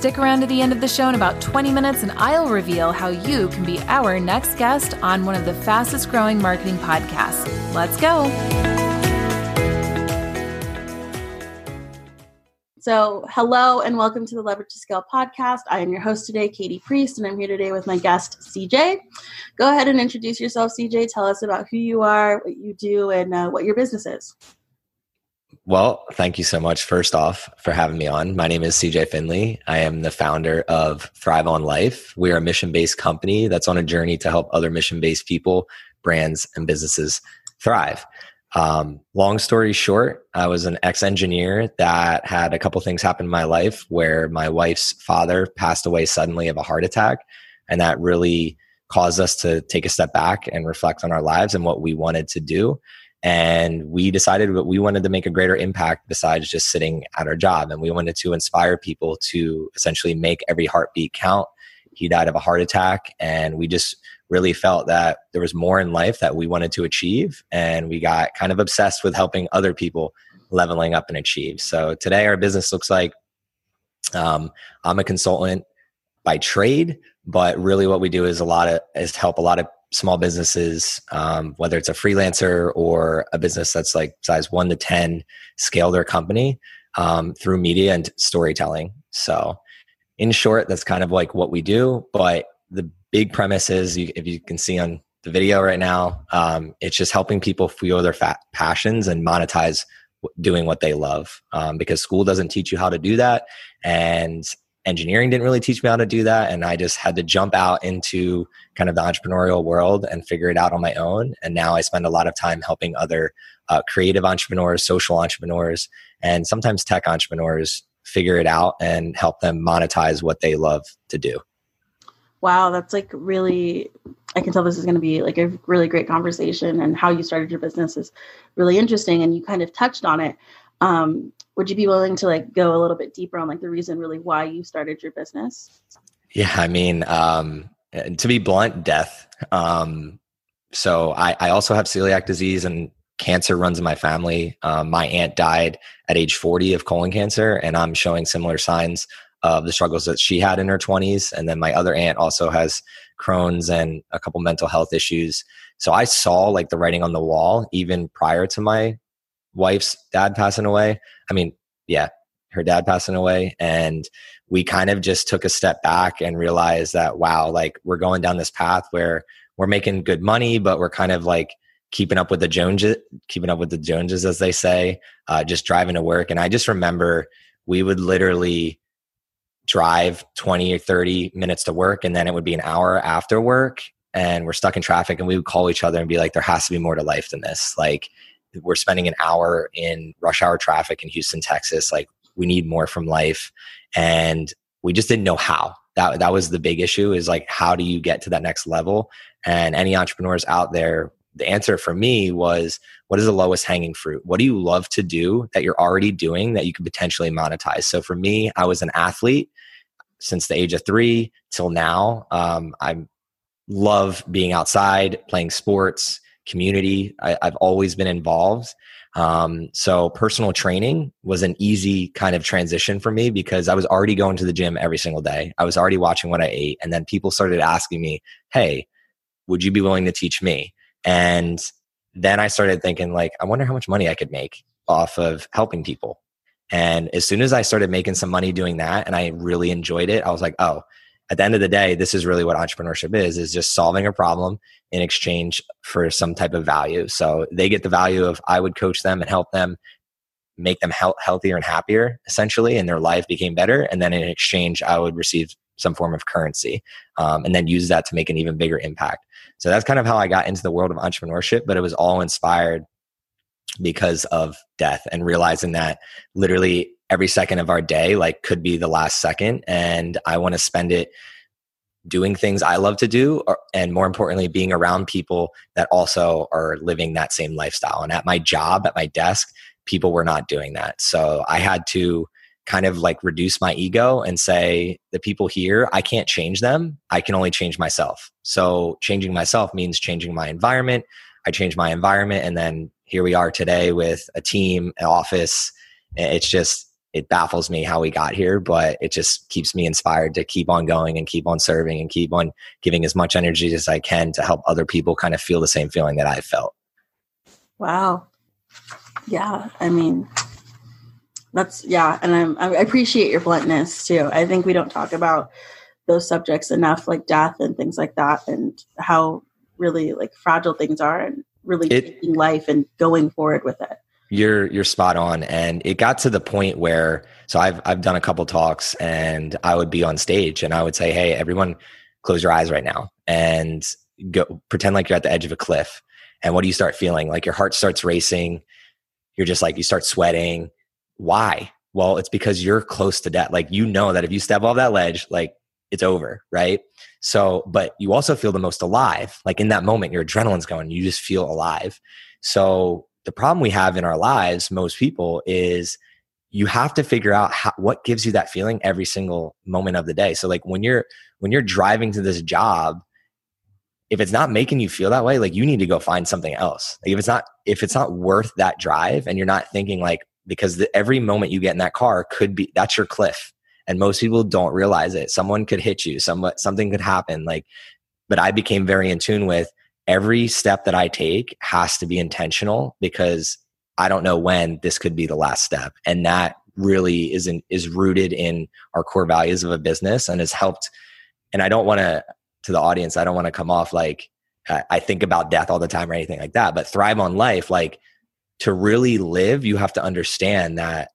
Stick around to the end of the show in about 20 minutes, and I'll reveal how you can be our next guest on one of the fastest growing marketing podcasts. Let's go. So, hello and welcome to the Leverage to Scale podcast. I am your host today, Katie Priest, and I'm here today with my guest, CJ. Go ahead and introduce yourself, CJ. Tell us about who you are, what you do, and uh, what your business is. Well, thank you so much, first off, for having me on. My name is CJ Finley. I am the founder of Thrive on Life. We are a mission based company that's on a journey to help other mission based people, brands, and businesses thrive. Um, long story short, I was an ex engineer that had a couple things happen in my life where my wife's father passed away suddenly of a heart attack. And that really caused us to take a step back and reflect on our lives and what we wanted to do and we decided that we wanted to make a greater impact besides just sitting at our job. And we wanted to inspire people to essentially make every heartbeat count. He died of a heart attack and we just really felt that there was more in life that we wanted to achieve. And we got kind of obsessed with helping other people leveling up and achieve. So today our business looks like um, i'm a consultant by trade but really what we do is a lot of is help a lot of small businesses, um, whether it's a freelancer or a business that's like size one to 10, scale their company um, through media and storytelling. So, in short, that's kind of like what we do. But the big premise is, if you can see on the video right now, um, it's just helping people fuel their passions and monetize doing what they love um, because school doesn't teach you how to do that. And engineering didn't really teach me how to do that and i just had to jump out into kind of the entrepreneurial world and figure it out on my own. And now i spend a lot of time helping other uh, creative entrepreneurs social entrepreneurs and sometimes tech entrepreneurs figure it out and help them monetize what they love to do. Wow that's like really i can tell this is going to be like a really great conversation and how you started your business is really interesting and you kind of touched on it um, would you be willing to like go a little bit deeper on like the reason really why you started your business? Yeah i mean um to be blunt death. Um so i i also have celiac disease and cancer runs in my family. Um, my aunt died at age 40 of colon cancer and i'm showing similar signs of the struggles that she had in her 20s and then my other aunt also has crohn's and a couple mental health issues. So i saw like the writing on the wall even prior to my wife's dad passing away. I mean, yeah, her dad passing away. And we kind of just took a step back and realized that, wow, like we're going down this path where we're making good money, but we're kind of like keeping up with the Joneses, keeping up with the Joneses, as they say, uh, just driving to work. And I just remember we would literally drive 20 or 30 minutes to work and then it would be an hour after work and we're stuck in traffic and we would call each other and be like there has to be more to life than this like we're spending an hour in rush hour traffic in Houston, Texas. Like we need more from life. And we just didn't know how. That that was the big issue is like how do you get to that next level? And any entrepreneurs out there, the answer for me was what is the lowest hanging fruit? What do you love to do that you're already doing that you could potentially monetize? So for me, I was an athlete since the age of three till now. Um, I love being outside, playing sports, community. I, have always been involved. Um, so personal training was an easy kind of transition for me because I was already going to the gym every single day. I was already watching what I ate. And then people started asking me, Hey, would you be willing to teach me? And then I started thinking like, I wonder how much money I could make off of helping people. And as soon as I started making some money doing that and I really enjoyed it, I was like, oh, at the end of the day, this is really what entrepreneurship is, is just solving a problem in exchange for some type of value. So they get the value of I would coach them and help them make them he- healthier and happier essentially and their life became better. And then in exchange, I would receive some form of currency um, and then use that to make an even bigger impact. So that's kind of how I got into the world of entrepreneurship, but it was all inspired because of death and realizing that literally every second of our day like could be the last second and i want to spend it doing things I love to do, or, and more importantly, being around people that also are living that same lifestyle. And at my job, at my desk, people were not doing that. So I had to kind of like reduce my ego and say, the people here, I can't change them. I can only change myself. So changing myself means changing my environment. I change my environment. And then here we are today with a team, an office. It's just, it baffles me how we got here, but it just keeps me inspired to keep on going and keep on serving and keep on giving as much energy as I can to help other people kind of feel the same feeling that I felt. Wow. Yeah. I mean, that's, yeah. And I'm, I appreciate your bluntness too. I think we don't talk about those subjects enough, like death and things like that, and how really like fragile things are and really it, taking life and going forward with it. You're you're spot on. And it got to the point where so I've I've done a couple talks and I would be on stage and I would say hey everyone close your eyes right now and go pretend like you're at the edge of a cliff. And what do you start feeling? Like your heart starts racing. You're just like you start sweating. Why? Well it's because you're close to death. Like you know that if you step off that ledge like it's over right so but you also feel the most alive like in that moment your adrenaline's going you just feel alive so the problem we have in our lives, most people, is you have to figure out how, what gives you that feeling every single moment of the day. So like when you're when you're driving to this job, if it's not making you feel that way, like you need to go find something else. Like if it's not if it's not worth that drive, and you're not thinking like because the, every moment you get in that car could be that's your cliff, and most people don't realize it. Someone could hit you, somewhat something could happen. Like, but I became very in tune with every step that I take has to be intentional because I don't know when this could be the last step. And that really is in, is rooted in our core values of a business and has helped. And I don't want to, to the audience, I don't want to come off like I think about death all the time or anything like that, but thrive on life, like to really live, you have to understand that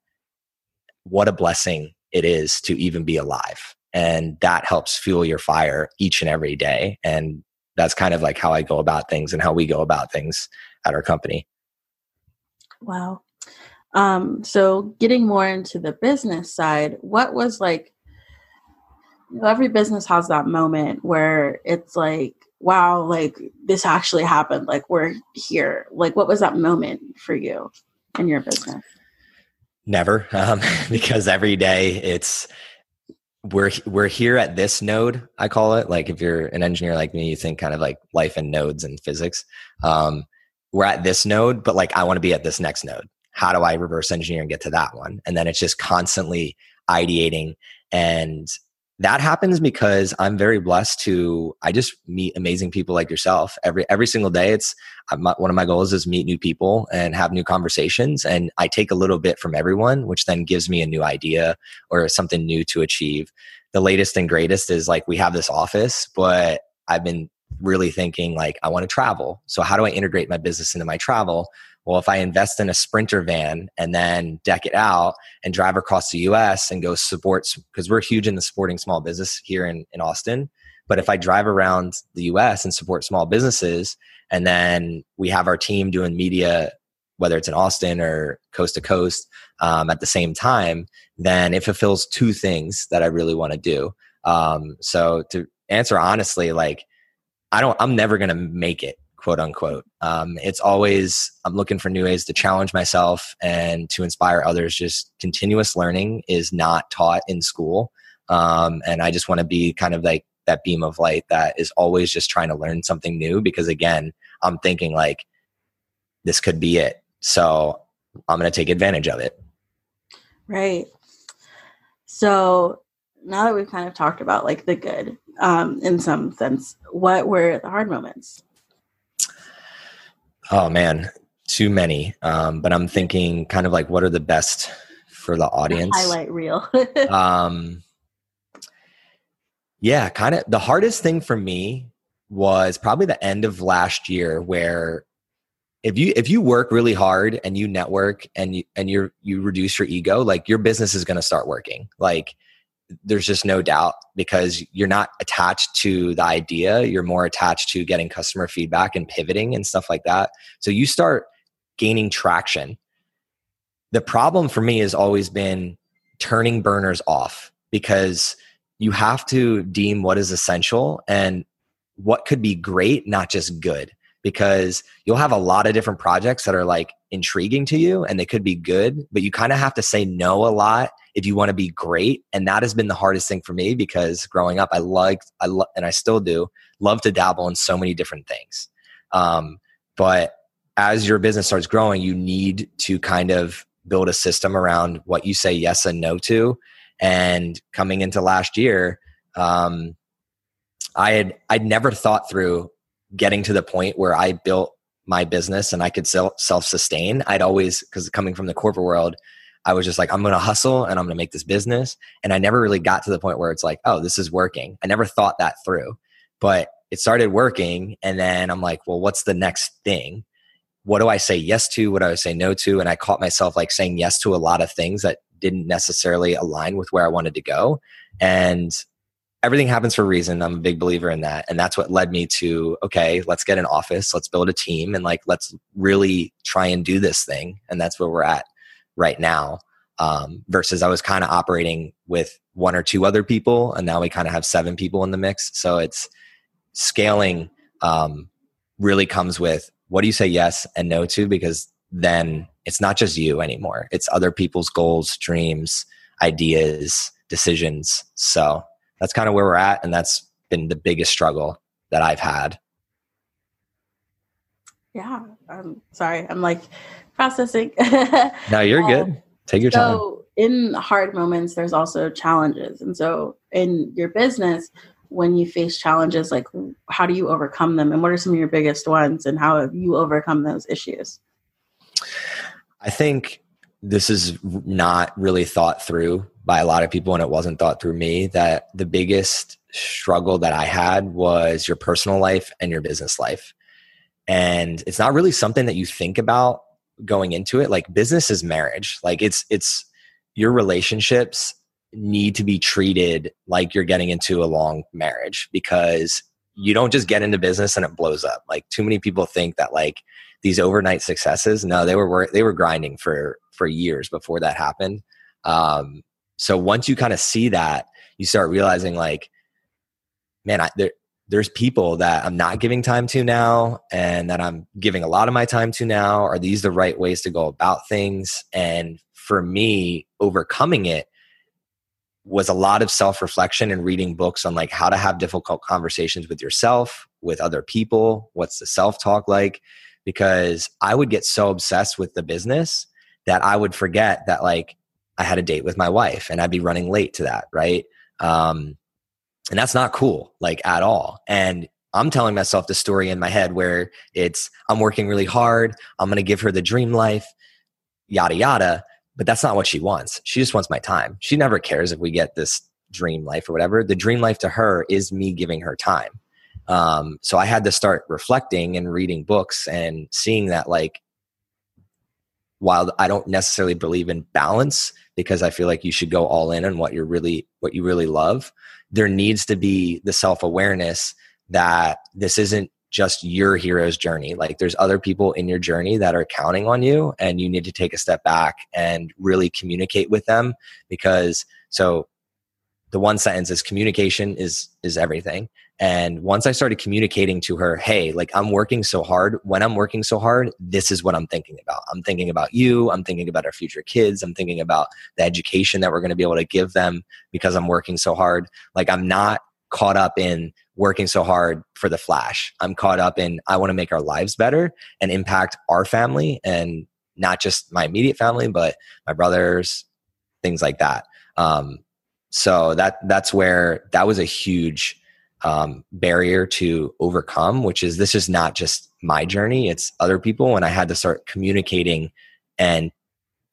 what a blessing it is to even be alive. And that helps fuel your fire each and every day. And that's kind of like how I go about things and how we go about things at our company. Wow. Um, so getting more into the business side, what was like you know, every business has that moment where it's like, wow, like this actually happened. Like we're here. Like what was that moment for you in your business? Never, um, because every day it's we're we're here at this node i call it. Like if you're an engineer like me you think kind of like life and nodes and physics. Um, we're at this node but like i want to be at this next node. How do i reverse engineer and get to that one? And then it's just constantly ideating and that happens because I'm very blessed to I just meet amazing people like yourself every every single day. It's one of my goals is meet new people and have new conversations, and I take a little bit from everyone, which then gives me a new idea or something new to achieve. The latest and greatest is like we have this office, but I've been really thinking like I want to travel. So how do I integrate my business into my travel? Well, if I invest in a sprinter van and then deck it out and drive across the US and go support, because we're huge in the supporting small business here in, in Austin. But if I drive around the US and support small businesses, and then we have our team doing media, whether it's in Austin or coast to coast um, at the same time, then it fulfills two things that I really want to do. Um, so to answer honestly, like, I don't, I'm never going to make it quote unquote. Um, it's always, I'm looking for new ways to challenge myself and to inspire others. Just continuous learning is not taught in school. Um, and I just want to be kind of like that beam of light that is always just trying to learn something new because again, I'm thinking like this could be it. So I'm going to take advantage of it. Right. So now that we've kind of talked about like the good um, in some sense, what were the hard moments? Oh man, too many. Um, but I'm thinking kind of like what are the best for the audience? Highlight reel. um, yeah, kind of the hardest thing for me was probably the end of last year where if you if you work really hard and you network and you and you you reduce your ego like your business is going to start working like there's just no doubt because you're not attached to the idea. You're more attached to getting customer feedback and pivoting and stuff like that. So you start gaining traction. The problem for me has always been turning burners off because you have to deem what is essential and what could be great, not just good. Because you'll have a lot of different projects that are like intriguing to you and they could be good, but you kind of have to say no a lot if you want to be great. And that has been the hardest thing for me because growing up, I liked, I lo- and I still do, love to dabble in so many different things. Um, but as your business starts growing, you need to kind of build a system around what you say yes and no to. And coming into last year, um, I had I'd never thought through getting to the point where I built my business and I could self sustain. I'd always because coming from the corporate world, I was just like, I'm going to hustle and I'm going to make this business. And I never really got to the point where it's like, oh, this is working. I never thought that through, but it started working. And then I'm like, well, what's the next thing? What do I say yes to? What do I say no to? And I caught myself like saying yes to a lot of things that didn't necessarily align with where I wanted to go. And everything happens for a reason. I'm a big believer in that. And that's what led me to, okay, let's get an office, let's build a team, and like, let's really try and do this thing. And that's where we're at right now. Um, versus I was kind of operating with one or two other people, and now we kind of have seven people in the mix. So it's scaling um, really comes with what do you say yes and no to? Because then it's not just you anymore, it's other people's goals, dreams, ideas, decisions. So that's kind of where we're at and that's been the biggest struggle that i've had. Yeah i'm sorry i'm like processing. No you're um, good take your so time. so in hard moments there's also challenges and so in your business when you face challenges like how do you overcome them and what are some of your biggest ones and how have you overcome those issues? I think this is not really thought through by a lot of people and it wasn't thought through me that the biggest struggle that I had was your personal life and your business life. And it's not really something that you think about going into it. Like business is marriage. Like it's it's your relationships need to be treated like you're getting into a long marriage because you don't just get into business and it blows up. Like too many people think that like these overnight successes, no, they were they were grinding for for years before that happened. Um, so once you kind of see that, you start realizing like, man, I, there, there's people that I'm not giving time to now and that I'm giving a lot of my time to now. Are these the right ways to go about things? And for me, overcoming it was a lot of self reflection and reading books on like how to have difficult conversations with yourself, with other people. What's the self talk like? Because I would get so obsessed with the business that I would forget that like I had a date with my wife and I'd be running late to that, right? Um, and that's not cool, like at all. And I'm telling myself the story in my head where it's I'm working really hard, I'm gonna give her the dream life, yada yada. But that's not what she wants. She just wants my time. She never cares if we get this dream life or whatever. The dream life to her is me giving her time. Um, so I had to start reflecting and reading books and seeing that like while I don't necessarily believe in balance, because I feel like you should go all in on what you're really what you really love. There needs to be the self-awareness that this isn't just your hero's journey. Like there's other people in your journey that are counting on you and you need to take a step back and really communicate with them because so the one sentence is communication is is everything and once I started communicating to her, hey, like I'm working so hard. When I'm working so hard, this is what I'm thinking about. I'm thinking about you. I'm thinking about our future kids. I'm thinking about the education that we're going to be able to give them because I'm working so hard. Like I'm not caught up in working so hard for the flash. I'm caught up in I want to make our lives better and impact our family and not just my immediate family, but my brothers, things like that. Um, so that that's where that was a huge um, barrier to overcome, which is this is not just my journey, it's other people. And I had to start communicating and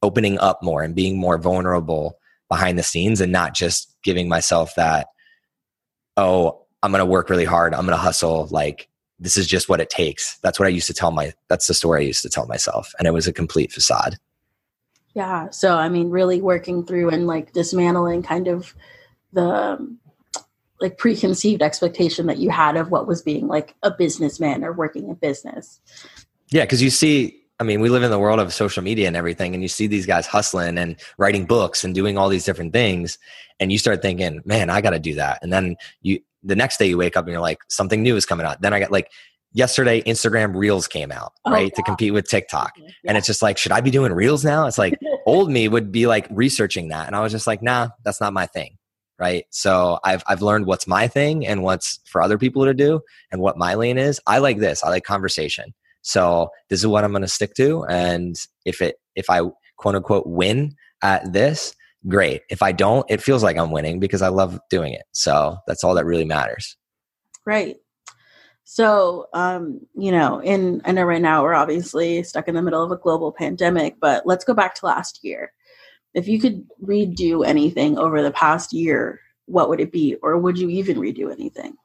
opening up more and being more vulnerable behind the scenes and not just giving myself that, oh, I'm going to work really hard. I'm going to hustle. Like, this is just what it takes. That's what I used to tell my, that's the story I used to tell myself. And it was a complete facade. Yeah. So, I mean, really working through and like dismantling kind of the, like preconceived expectation that you had of what was being like a businessman or working a business. Yeah, because you see I mean, we live in the world of social media and everything, and you see these guys hustling and writing books and doing all these different things, and you start thinking, man, I got to do that. And then you, the next day you wake up and you're like, something new is coming out. Then I got like, yesterday Instagram Reels came out, oh, right, to compete with TikTok. Oh yeah. And it's just like, should I be doing Reels now? It's like old me would be like researching that. And I was just like, nah, that's not my thing. Right. So I've I've learned what's my thing and what's for other people to do and what my lane is. I like this. I like conversation. So this is what I'm gonna stick to. And if it if I quote unquote win at this, great. If I don't, it feels like I'm winning because I love doing it. So that's all that really matters. Right. So, um, you know, in I know right now we're obviously stuck in the middle of a global pandemic, but let's go back to last year. If you could redo anything over the past year, what would it be, or would you even redo anything?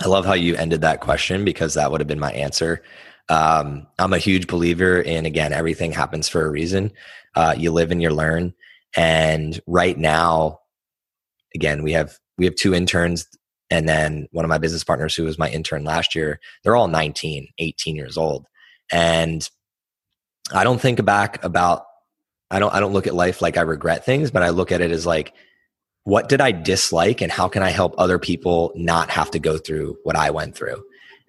I love how you ended that question because that would have been my answer. Um, I'm a huge believer in again, everything happens for a reason. Uh, you live and you learn. And right now, again, we have we have two interns and then one of my business partners, who was my intern last year, they're all 19, 18 years old. And I don't think back about, I don't, I don't look at life like I regret things, but I look at it as like, what did I dislike and how can I help other people not have to go through what I went through?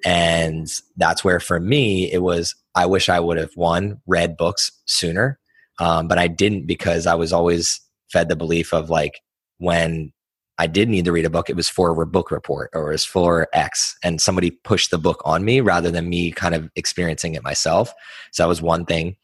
And that's where for me, it was, I wish I would have one, read books sooner. Um, but I didn't because I was always fed the belief of like, when I did need to read a book, it was for a book report or it was for X. And somebody pushed the book on me rather than me kind of experiencing it myself. So that was one thing.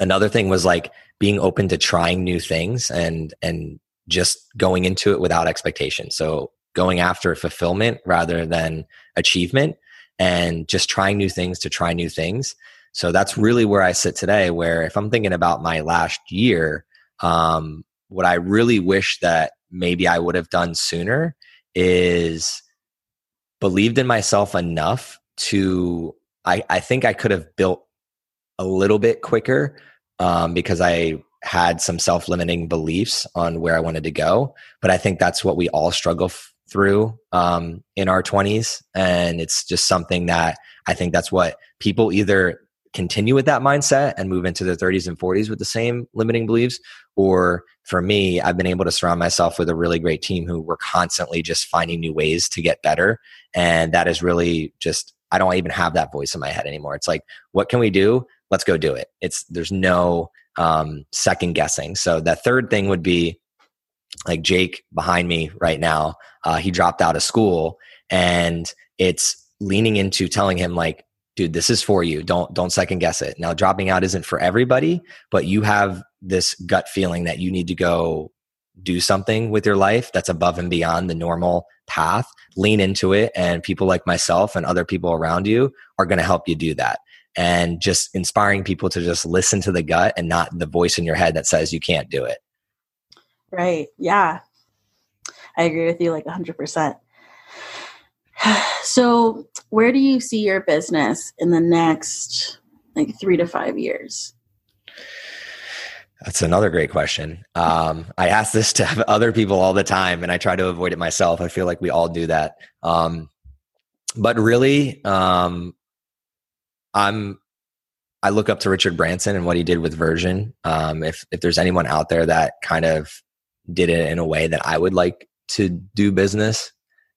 Another thing was like being open to trying new things and and just going into it without expectation. So going after fulfillment rather than achievement and just trying new things to try new things. So that's really where I sit today, where if I'm thinking about my last year, um, what I really wish that maybe I would have done sooner is believed in myself enough to I, I think I could have built a little bit quicker um, because I had some self limiting beliefs on where I wanted to go. But I think that's what we all struggle f- through um, in our 20s. And it's just something that I think that's what people either continue with that mindset and move into their 30s and 40s with the same limiting beliefs or for me i've been able to surround myself with a really great team who were constantly just finding new ways to get better. And that is really just i don't even have that voice in my head anymore. It's like what can we do? Let's go do it. It's there's no um, second guessing. So the third thing would be like jake behind me right now uh, he dropped out of school and it's leaning into telling him like dude this is for you. Don't don't second guess it. Now dropping out isn't for everybody but you have this gut feeling that you need to go do something with your life that's above and beyond the normal path. Lean into it and people like myself and other people around you are going to help you do that. And just inspiring people to just listen to the gut and not the voice in your head that says you can't do it. Right. Yeah. I agree with you like 100% so, where do you see your business in the next like three to five years? That's another great question. Um, I ask this to other people all the time, and I try to avoid it myself. I feel like we all do that. Um, but really, um, I'm I look up to Richard Branson and what he did with Virgin. Um, if if there's anyone out there that kind of did it in a way that I would like to do business,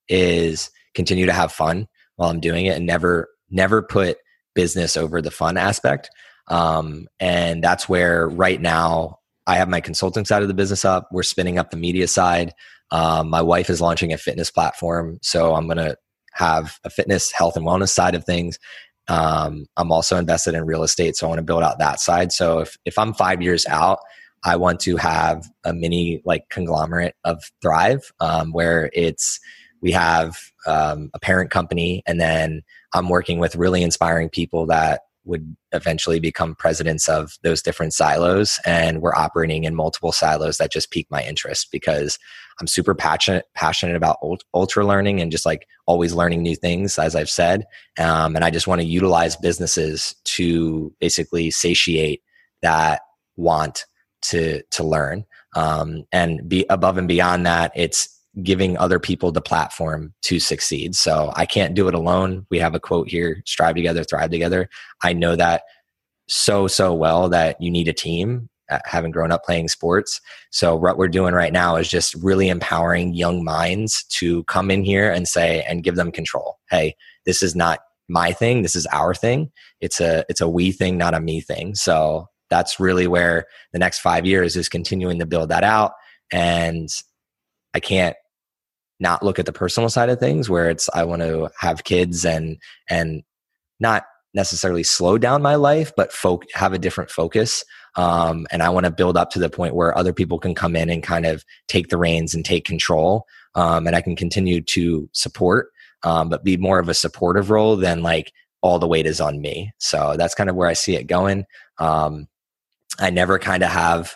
is continue to have fun while I'm doing it and never never put business over the fun aspect. Um, and that's where right now I have my consulting side of the business up. We're spinning up the media side. Um, my wife is launching a fitness platform, so I'm to have a fitness, health, and wellness side of things. Um, I'm also invested in real estate, so I want to build out that side. So if if I'm five years out, I want to have a mini like conglomerate of Thrive, um, where it's we have um, a parent company, and then I'm working with really inspiring people that would eventually become presidents of those different silos and we're operating in multiple silos that just pique my interest because i'm super passionate passionate about ultra learning and just like always learning new things as i've said um, and i just want to utilize businesses to basically satiate that want to to learn um, and be above and beyond that it's giving other people the platform to succeed. So I can't do it alone. We have a quote here strive together, thrive together. I know that so, so well that you need a team uh, having grown up playing sports. So what we're doing right now is just really empowering young minds to come in here and say and give them control. Hey, this is not my thing. This is our thing. It's a it's a we thing, not a me thing. So that's really where the next five years is continuing to build that out. And I can't not look at the personal side of things where it's I want to have kids and and not necessarily slow down my life, but folk have a different focus. Um, and I want to build up to the point where other people can come in and kind of take the reins and take control. Um, and I can continue to support, um, but be more of a supportive role than like all the weight is on me. So that's kind of where I see it going. Um, I never kind of have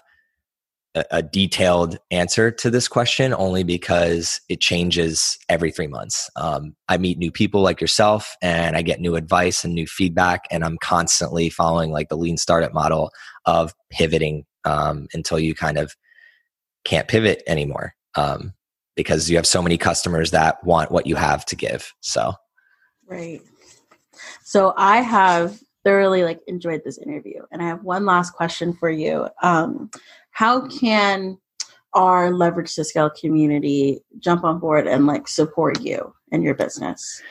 a, detailed answer to this question only because it changes every three months. Um, I meet new people like yourself and I get new advice and new feedback, and I'm constantly following like the lean startup model of pivoting um, until you kind of can't pivot anymore um, because you have so many customers that want what you have to give. So, right. So I have thoroughly like enjoyed this interview. And I have one last question for you. Um, how can our leverage to scale community jump on board and like support you and your business?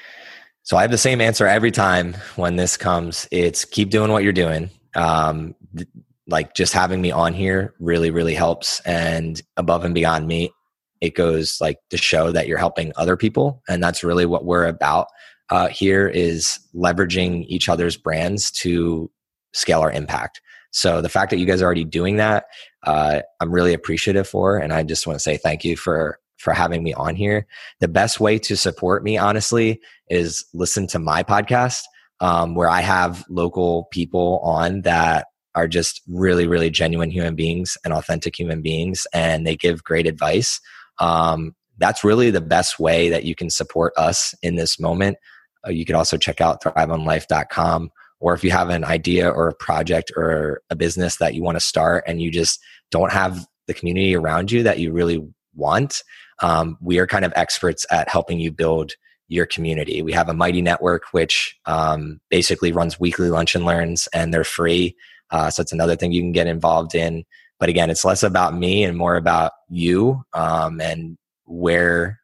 So I have the same answer every time when this comes. It's keep doing what you're doing. Um, th- like just having me on here really, really helps. And above and beyond me, it goes like to show that you're helping other people. And that's really what we're about uh, here is leveraging each other's brands to scale our impact. So the fact that you guys are already doing that, uh, I'm really appreciative for, and I just want to say thank you for for having me on here. The best way to support me, honestly, is listen to my podcast, um, where I have local people on that are just really, really genuine human beings and authentic human beings, and they give great advice. Um, that's really the best way that you can support us in this moment. Uh, you could also check out thriveonlife.com. Or if you have an idea or a project or a business that you want to start and you just don't have the community around you that you really want, um, we are kind of experts at helping you build your community. We have a Mighty Network, which um, basically runs weekly lunch and learns, and they're free. Uh, so it's another thing you can get involved in. But again, it's less about me and more about you um, and where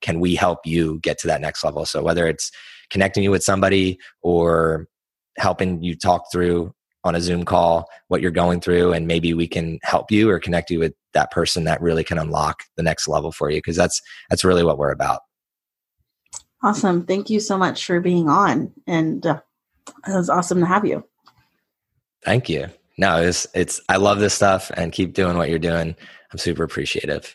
can we help you get to that next level? So whether it's connecting you with somebody or helping you talk through on a Zoom call what you're going through, and maybe we can help you or connect you with that person that really can unlock the next level for you because that's that's really what we're about. Awesome! Thank you so much for being on, and uh, it was awesome to have you. Thank you. No, it's it's I love this stuff, and keep doing what you're doing. I'm super appreciative.